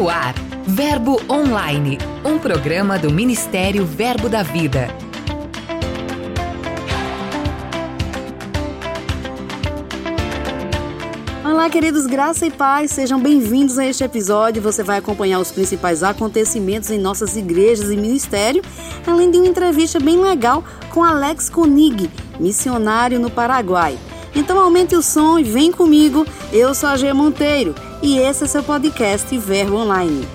No ar, Verbo Online, um programa do Ministério Verbo da Vida. Olá, queridos, graça e paz, sejam bem-vindos a este episódio. Você vai acompanhar os principais acontecimentos em nossas igrejas e ministério, além de uma entrevista bem legal com Alex Konig, missionário no Paraguai. Então aumente o som e vem comigo. Eu sou a G Monteiro e esse é seu podcast Verbo Online.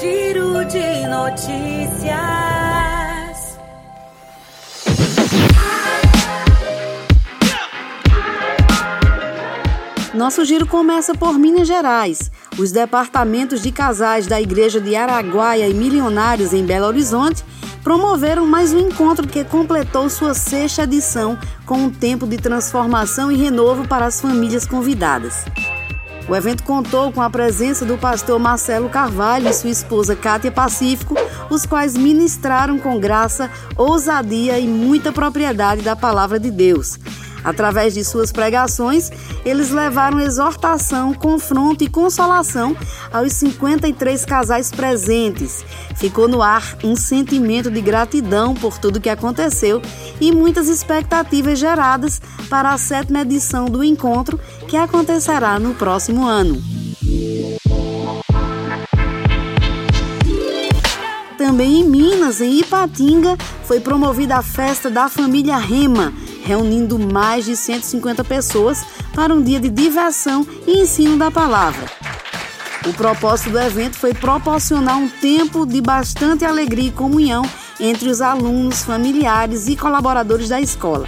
Giro de notícias. Nosso giro começa por Minas Gerais. Os departamentos de casais da Igreja de Araguaia e Milionários em Belo Horizonte promoveram mais um encontro que completou sua sexta edição com um tempo de transformação e renovo para as famílias convidadas. O evento contou com a presença do pastor Marcelo Carvalho e sua esposa Cátia Pacífico, os quais ministraram com graça, ousadia e muita propriedade da palavra de Deus. Através de suas pregações, eles levaram exortação, confronto e consolação aos 53 casais presentes. Ficou no ar um sentimento de gratidão por tudo que aconteceu e muitas expectativas geradas para a sétima edição do encontro, que acontecerá no próximo ano. Também em Minas, em Ipatinga, foi promovida a festa da família Rema reunindo mais de 150 pessoas para um dia de diversão e ensino da palavra. O propósito do evento foi proporcionar um tempo de bastante alegria e comunhão entre os alunos, familiares e colaboradores da escola.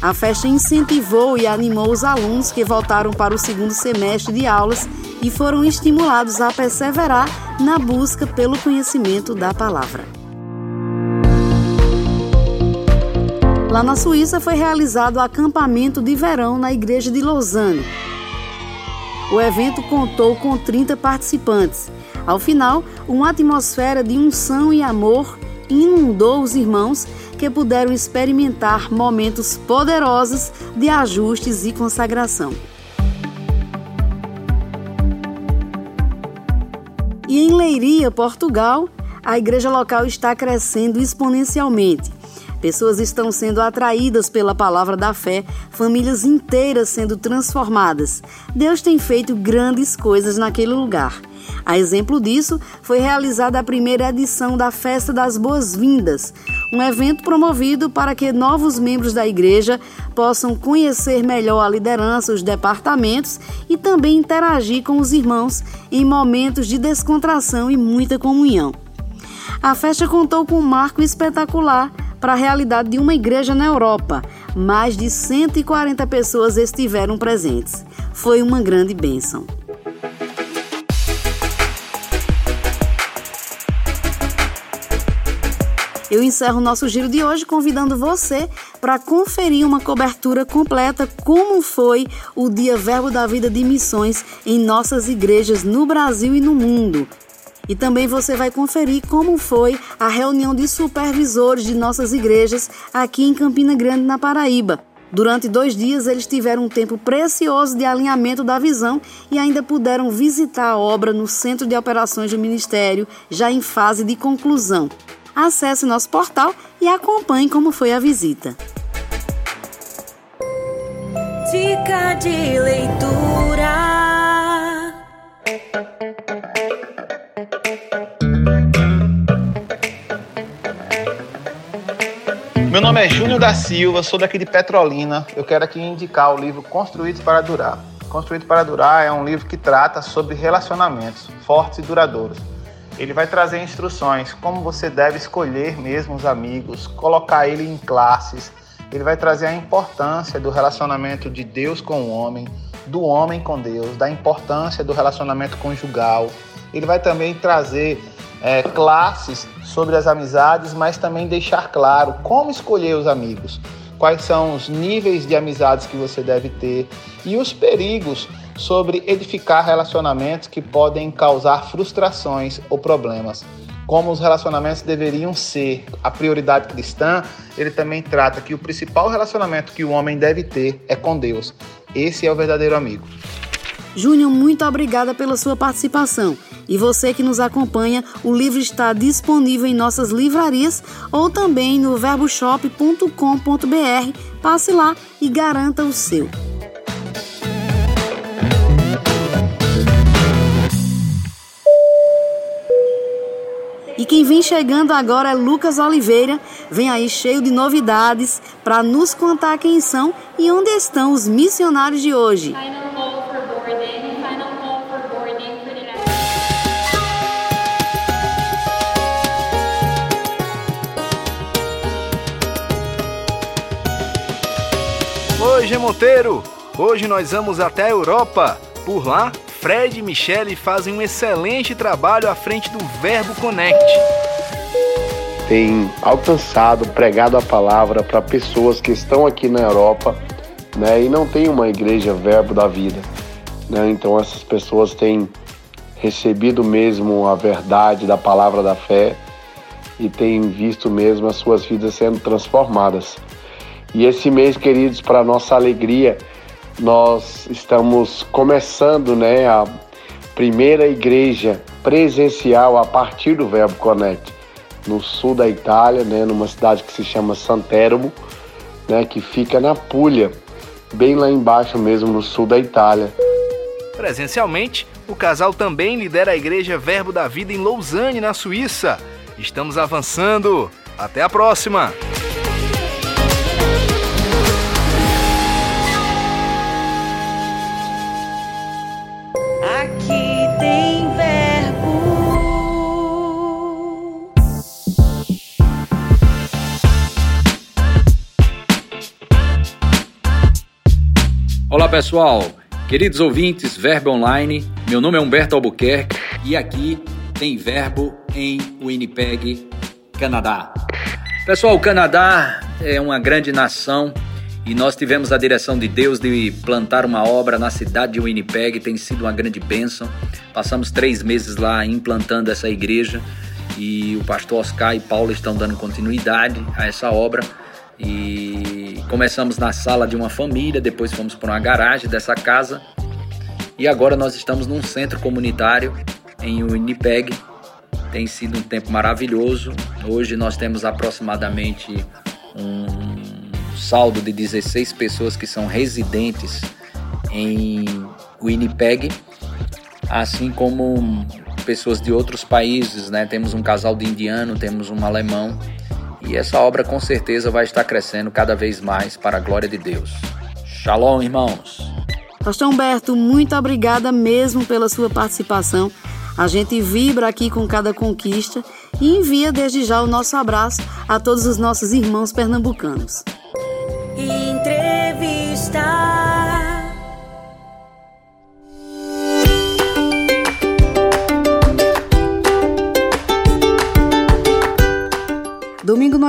A festa incentivou e animou os alunos que voltaram para o segundo semestre de aulas e foram estimulados a perseverar na busca pelo conhecimento da palavra. Lá na Suíça foi realizado o acampamento de verão na igreja de Lausanne. O evento contou com 30 participantes. Ao final, uma atmosfera de unção e amor inundou os irmãos que puderam experimentar momentos poderosos de ajustes e consagração. E em Leiria, Portugal, a igreja local está crescendo exponencialmente. Pessoas estão sendo atraídas pela palavra da fé, famílias inteiras sendo transformadas. Deus tem feito grandes coisas naquele lugar. A exemplo disso, foi realizada a primeira edição da Festa das Boas-Vindas, um evento promovido para que novos membros da igreja possam conhecer melhor a liderança, os departamentos e também interagir com os irmãos em momentos de descontração e muita comunhão. A festa contou com um marco espetacular para a realidade de uma igreja na Europa. Mais de 140 pessoas estiveram presentes. Foi uma grande bênção. Eu encerro o nosso giro de hoje convidando você para conferir uma cobertura completa como foi o Dia Verbo da Vida de Missões em nossas igrejas no Brasil e no mundo. E também você vai conferir como foi a reunião de supervisores de nossas igrejas aqui em Campina Grande, na Paraíba. Durante dois dias, eles tiveram um tempo precioso de alinhamento da visão e ainda puderam visitar a obra no Centro de Operações do Ministério, já em fase de conclusão. Acesse nosso portal e acompanhe como foi a visita. Dica de leitura. Meu nome é Júnior da Silva, sou daqui de Petrolina. Eu quero aqui indicar o livro Construídos para Durar. Construído para Durar é um livro que trata sobre relacionamentos fortes e duradouros. Ele vai trazer instruções como você deve escolher mesmo os amigos, colocar ele em classes. Ele vai trazer a importância do relacionamento de Deus com o homem, do homem com Deus, da importância do relacionamento conjugal. Ele vai também trazer é, classes sobre as amizades, mas também deixar claro como escolher os amigos, quais são os níveis de amizades que você deve ter e os perigos sobre edificar relacionamentos que podem causar frustrações ou problemas. Como os relacionamentos deveriam ser a prioridade cristã, ele também trata que o principal relacionamento que o homem deve ter é com Deus. Esse é o verdadeiro amigo. Júnior, muito obrigada pela sua participação. E você que nos acompanha, o livro está disponível em nossas livrarias ou também no verboshop.com.br. Passe lá e garanta o seu. Quem vem chegando agora é Lucas Oliveira, vem aí cheio de novidades para nos contar quem são e onde estão os missionários de hoje. Oi, G Monteiro! Hoje nós vamos até a Europa. Por lá, Fred e Michele fazem um excelente trabalho à frente do Verbo Connect. Tem alcançado, pregado a palavra para pessoas que estão aqui na Europa né, e não tem uma igreja Verbo da Vida. Né? Então essas pessoas têm recebido mesmo a verdade da palavra da fé e têm visto mesmo as suas vidas sendo transformadas. E esse mês, queridos, para nossa alegria, nós estamos começando né, a primeira igreja presencial a partir do Verbo Connect, no sul da Itália, né, numa cidade que se chama Santermo, né, que fica na Puglia, bem lá embaixo mesmo, no sul da Itália. Presencialmente, o casal também lidera a igreja Verbo da Vida em Lausanne, na Suíça. Estamos avançando. Até a próxima! Olá pessoal, queridos ouvintes, Verbo Online. Meu nome é Humberto Albuquerque e aqui tem Verbo em Winnipeg, Canadá. Pessoal, o Canadá é uma grande nação e nós tivemos a direção de Deus de plantar uma obra na cidade de Winnipeg. Tem sido uma grande bênção. Passamos três meses lá implantando essa igreja e o pastor Oscar e Paulo estão dando continuidade a essa obra e começamos na sala de uma família, depois fomos para uma garagem dessa casa e agora nós estamos num centro comunitário em Winnipeg. Tem sido um tempo maravilhoso. Hoje nós temos aproximadamente um saldo de 16 pessoas que são residentes em Winnipeg, assim como pessoas de outros países, né? Temos um casal de indiano, temos um alemão e essa obra com certeza vai estar crescendo cada vez mais para a glória de Deus. Shalom, irmãos. Pastor Humberto, muito obrigada mesmo pela sua participação. A gente vibra aqui com cada conquista e envia desde já o nosso abraço a todos os nossos irmãos pernambucanos. Entrevista.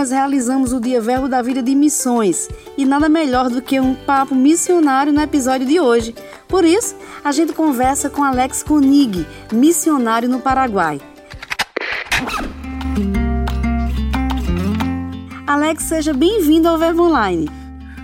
Nós realizamos o Dia Verbo da Vida de Missões e nada melhor do que um papo missionário no episódio de hoje. Por isso, a gente conversa com Alex Konig, missionário no Paraguai. Alex, seja bem-vindo ao Verbo Online.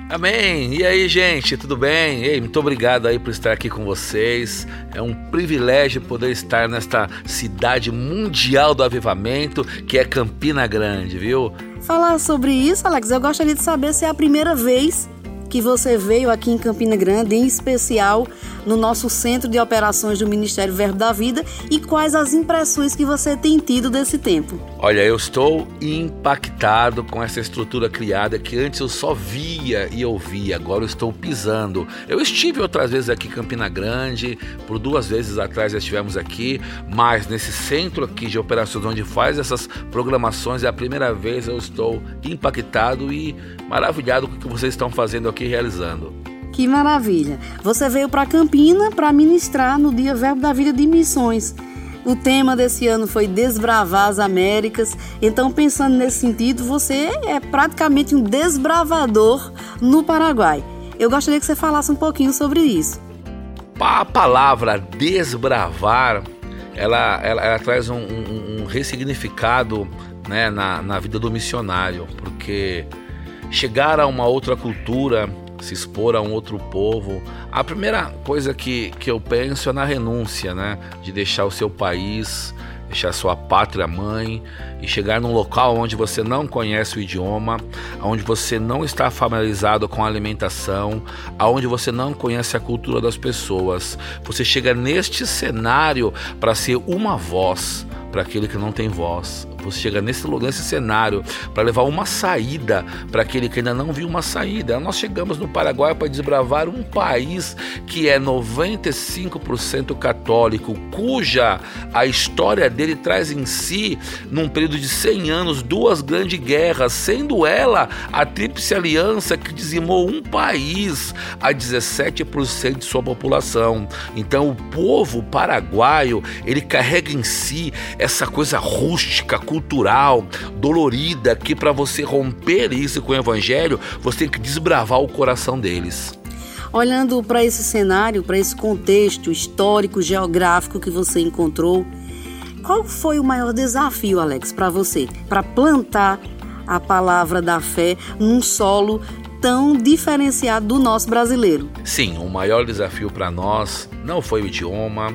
Amém! E aí, gente, tudo bem? Ei, muito obrigado aí por estar aqui com vocês. É um privilégio poder estar nesta cidade mundial do avivamento, que é Campina Grande, viu? Falar sobre isso, Alex, eu gostaria de saber se é a primeira vez que você veio aqui em Campina Grande, em especial no nosso centro de operações do Ministério Verbo da Vida e quais as impressões que você tem tido desse tempo. Olha, eu estou impactado com essa estrutura criada que antes eu só via e ouvia, agora eu estou pisando. Eu estive outras vezes aqui em Campina Grande, por duas vezes atrás já estivemos aqui, mas nesse centro aqui de operações onde faz essas programações é a primeira vez eu estou impactado e maravilhado com o que vocês estão fazendo aqui realizando. Que maravilha! Você veio para Campina para ministrar no Dia Verbo da Vida de Missões. O tema desse ano foi Desbravar as Américas. Então, pensando nesse sentido, você é praticamente um desbravador no Paraguai. Eu gostaria que você falasse um pouquinho sobre isso. A palavra desbravar, ela, ela, ela traz um, um, um ressignificado né, na, na vida do missionário, porque chegar a uma outra cultura, se expor a um outro povo. A primeira coisa que, que eu penso é na renúncia, né? De deixar o seu país, deixar sua pátria mãe e chegar num local onde você não conhece o idioma, onde você não está familiarizado com a alimentação, onde você não conhece a cultura das pessoas. Você chega neste cenário para ser uma voz para aquele que não tem voz. Você chega nesse, nesse cenário para levar uma saída para aquele que ainda não viu uma saída. Nós chegamos no Paraguai para desbravar um país que é 95% católico, cuja a história dele traz em si, num período de 100 anos, duas grandes guerras, sendo ela a Tríplice Aliança que dizimou um país a 17% de sua população. Então, o povo paraguaio ele carrega em si essa coisa rústica, cultural, dolorida, que para você romper isso com o evangelho, você tem que desbravar o coração deles. Olhando para esse cenário, para esse contexto histórico, geográfico que você encontrou, qual foi o maior desafio, Alex, para você, para plantar a palavra da fé num solo tão diferenciado do nosso brasileiro? Sim, o maior desafio para nós não foi o idioma,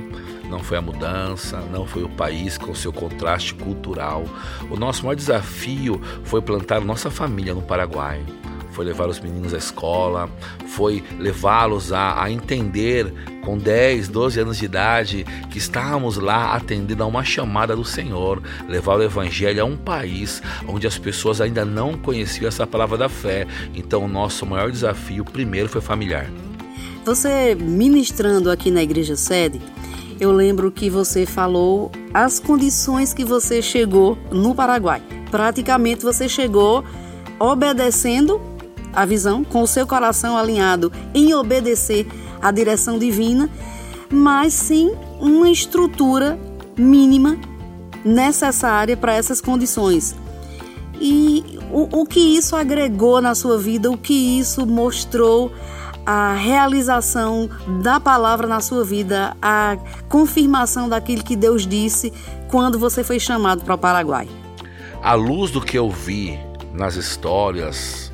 não foi a mudança, não foi o país com seu contraste cultural. O nosso maior desafio foi plantar nossa família no Paraguai. Foi levar os meninos à escola, foi levá-los a, a entender com 10, 12 anos de idade que estávamos lá atendendo a uma chamada do Senhor, levar o Evangelho a um país onde as pessoas ainda não conheciam essa palavra da fé. Então, o nosso maior desafio primeiro foi familiar. Você ministrando aqui na igreja sede, eu lembro que você falou as condições que você chegou no Paraguai. Praticamente você chegou obedecendo a visão, com o seu coração alinhado em obedecer à direção divina, mas sim uma estrutura mínima necessária para essas condições. E o, o que isso agregou na sua vida, o que isso mostrou a realização da palavra na sua vida, a confirmação daquilo que Deus disse quando você foi chamado para o Paraguai? À luz do que eu vi nas histórias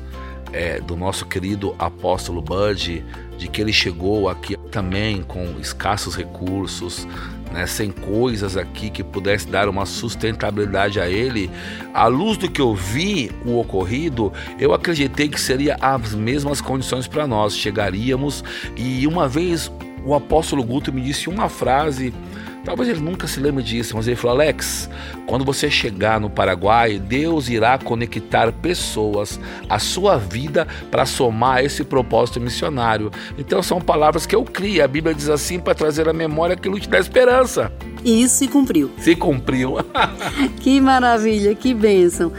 é, do nosso querido apóstolo Bud, de que ele chegou aqui também com escassos recursos, né, sem coisas aqui que pudesse dar uma sustentabilidade a ele, à luz do que eu vi o ocorrido, eu acreditei que seria as mesmas condições para nós. Chegaríamos e uma vez o apóstolo Guto me disse uma frase Talvez ele nunca se lembre disso, mas ele falou: Alex, quando você chegar no Paraguai, Deus irá conectar pessoas à sua vida para somar esse propósito missionário. Então são palavras que eu crio. A Bíblia diz assim para trazer à memória aquilo que te dá esperança. E isso se cumpriu. Se cumpriu. que maravilha, que bênção.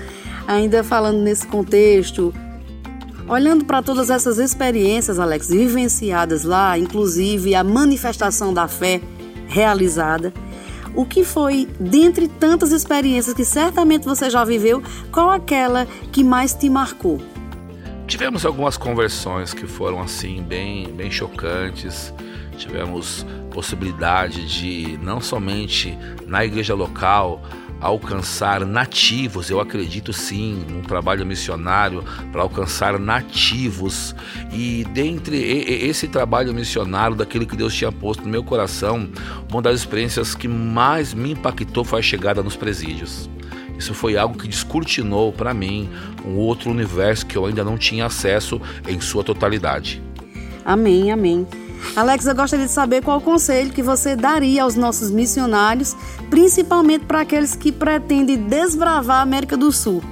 Ainda falando nesse contexto, Olhando para todas essas experiências, Alex, vivenciadas lá, inclusive a manifestação da fé, realizada. O que foi, dentre tantas experiências que certamente você já viveu, qual aquela que mais te marcou? Tivemos algumas conversões que foram assim bem, bem chocantes. Tivemos possibilidade de não somente na igreja local alcançar nativos, eu acredito sim, num trabalho missionário para alcançar nativos. E dentre esse trabalho missionário, daquilo que Deus tinha posto no meu coração, uma das experiências que mais me impactou foi a chegada nos presídios. Isso foi algo que descortinou para mim um outro universo que eu ainda não tinha acesso em sua totalidade. Amém, amém. Alex, eu gostaria de saber qual conselho que você daria aos nossos missionários, principalmente para aqueles que pretendem desbravar a América do Sul.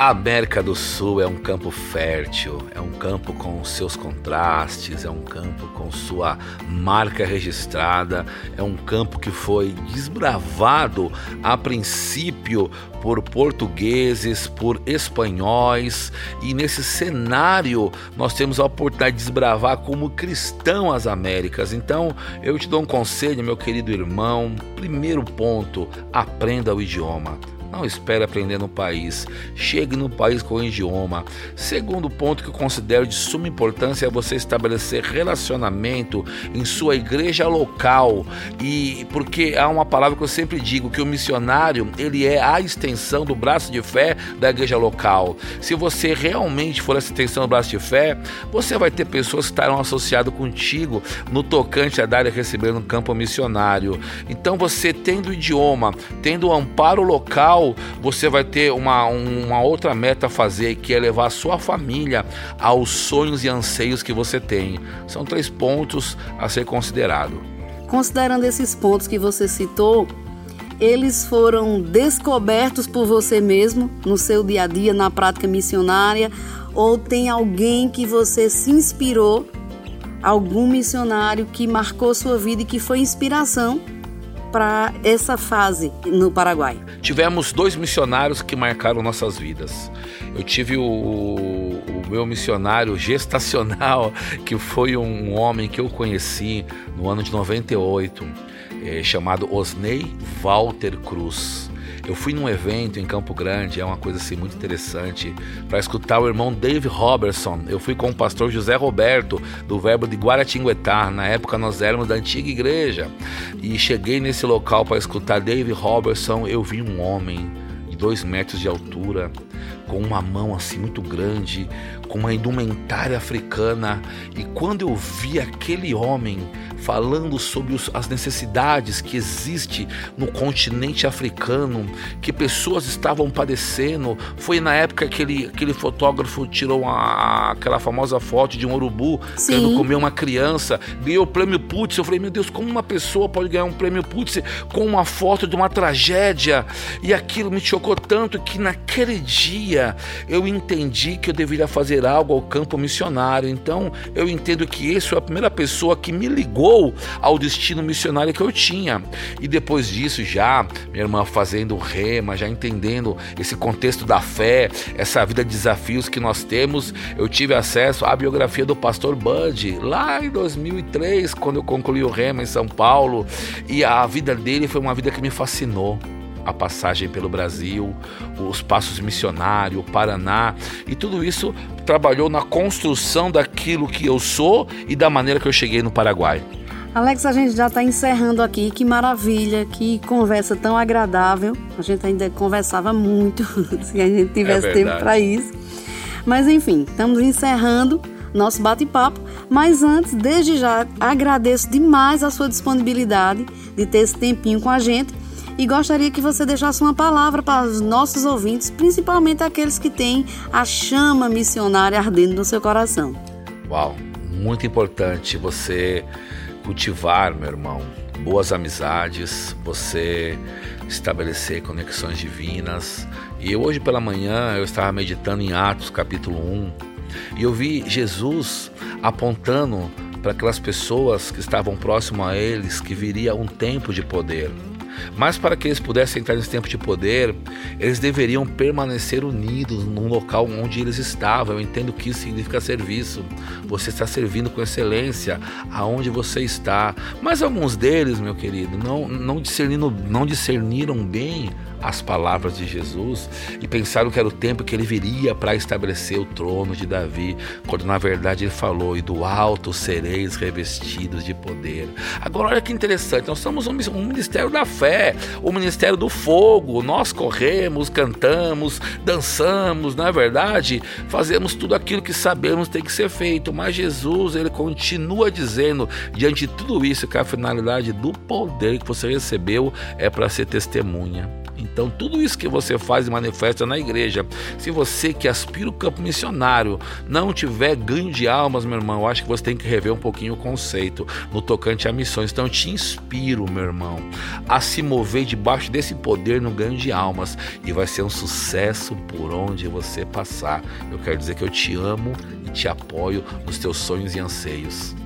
A América do Sul é um campo fértil, é um campo com seus contrastes, é um campo com sua marca registrada, é um campo que foi desbravado a princípio por portugueses, por espanhóis, e nesse cenário nós temos a oportunidade de desbravar como cristão as Américas. Então eu te dou um conselho, meu querido irmão. Primeiro ponto, aprenda o idioma Não espere aprender no país. Chegue no país com o idioma. Segundo ponto que eu considero de suma importância é você estabelecer relacionamento em sua igreja local. E porque há uma palavra que eu sempre digo que o missionário, ele é a extensão do braço de fé da igreja local. Se você realmente for essa extensão do braço de fé, você vai ter pessoas que estarão associadas contigo no tocante a dar e receber no campo missionário. Então você tendo o idioma, tendo o amparo local, você vai ter uma, uma outra meta a fazer, que é levar a sua família aos sonhos e anseios que você tem. São três pontos a ser considerado. Considerando esses pontos que você citou, eles foram descobertos por você mesmo no seu dia a dia, na prática missionária, ou tem alguém que você se inspirou, algum missionário que marcou sua vida e que foi inspiração para essa fase no Paraguai? Tivemos dois missionários que marcaram nossas vidas. Eu tive o, o, meu missionário gestacional, que foi um homem que eu conheci no ano de 98, é, chamado Osney Walter Cruz. Eu fui num evento em Campo Grande, é uma coisa assim muito interessante, para escutar o irmão Dave Robertson. Eu fui com o pastor José Roberto, do Verbo de Guaratinguetá. Na época nós éramos da antiga igreja. E cheguei nesse local para escutar Dave Robertson. Eu vi um homem de dois metros de altura, com uma mão assim muito grande, com uma indumentária africana. E quando eu vi aquele homem falando sobre os, as necessidades que existe no continente africano, que pessoas estavam padecendo. Foi na época que aquele, aquele fotógrafo tirou a, aquela famosa foto de um urubu Sim. querendo comer uma criança, ganhou o prêmio Putz. Eu falei, meu Deus, como uma pessoa pode ganhar um prêmio Putz com uma foto de uma tragédia? E aquilo me chocou tanto que naquele dia eu entendi que eu deveria fazer algo ao campo missionário. Então eu entendo que esse foi a primeira pessoa que me ligou ao destino missionário que eu tinha. E depois disso, já, minha irmã, fazendo rema, já entendendo esse contexto da fé, essa vida de desafios que nós temos, eu tive acesso à biografia do pastor Bud, lá em 2003, quando eu concluí o rema em São Paulo. E a vida dele foi uma vida que me fascinou a passagem pelo Brasil, os passos missionários, o Paraná, e tudo isso trabalhou na construção daquilo que eu sou e da maneira que eu cheguei no Paraguai. Alex, a gente já está encerrando aqui. Que maravilha, que conversa tão agradável. A gente ainda conversava muito, se a gente tivesse é tempo para isso. Mas enfim, estamos encerrando nosso bate-papo. Mas antes, desde já, agradeço demais a sua disponibilidade de ter esse tempinho com a gente e gostaria que você deixasse uma palavra para os nossos ouvintes, principalmente aqueles que têm a chama missionária ardendo no seu coração. Uau, muito importante você cultivar, meu irmão, boas amizades, você estabelecer conexões divinas. E hoje pela manhã eu estava meditando em Atos capítulo 1 e eu vi Jesus apontando para aquelas pessoas que estavam próximo a eles que viria um tempo de poder. Mas para que eles pudessem entrar nesse tempo de poder, eles deveriam permanecer unidos num local onde eles estavam. Eu entendo que isso significa serviço. Você está servindo com excelência aonde você está. Mas alguns deles, meu querido, não, não, não discerniram bem as palavras de Jesus e pensaram que era o tempo que ele viria para estabelecer o trono de Davi, quando na verdade ele falou: E do alto sereis revestidos de poder. Agora, olha que interessante, nós somos um, um ministério da fé, o um ministério do fogo. Nós corremos, cantamos, dançamos, na é verdade, fazemos tudo aquilo que sabemos tem que ser feito, mas Jesus, ele continua dizendo, diante de tudo isso, que a finalidade do poder que você recebeu é para ser testemunha. Então, tudo isso que você faz e manifesta na igreja, se você que aspira o campo missionário não tiver ganho de almas, meu irmão, eu acho que você tem que rever um pouquinho o conceito no tocante a missões. Então, eu te inspiro, meu irmão, a se mover debaixo desse poder no ganho de almas e vai ser um sucesso por onde você passar. Eu quero dizer que eu te amo e te apoio nos teus sonhos e anseios.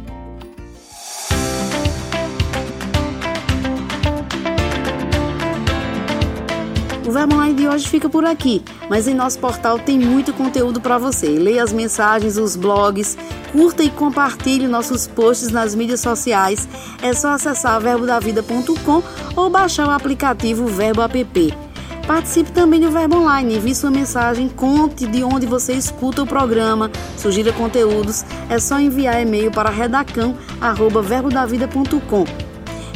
Verbo Online de hoje fica por aqui, mas em nosso portal tem muito conteúdo para você. Leia as mensagens, os blogs, curta e compartilhe nossos posts nas mídias sociais. É só acessar verbodavida.com ou baixar o aplicativo Verbo App. Participe também do Verbo Online, envie sua mensagem, conte de onde você escuta o programa, sugira conteúdos. É só enviar e-mail para redacão@verbodavida.com.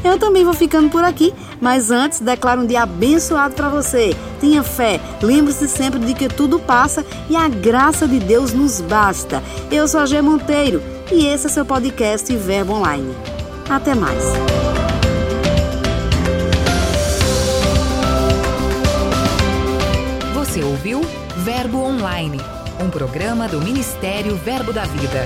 Eu também vou ficando por aqui, mas antes declaro um dia abençoado para você. Tenha fé, lembre-se sempre de que tudo passa e a graça de Deus nos basta. Eu sou a G Monteiro e esse é seu podcast Verbo Online. Até mais. Você ouviu Verbo Online, um programa do Ministério Verbo da Vida.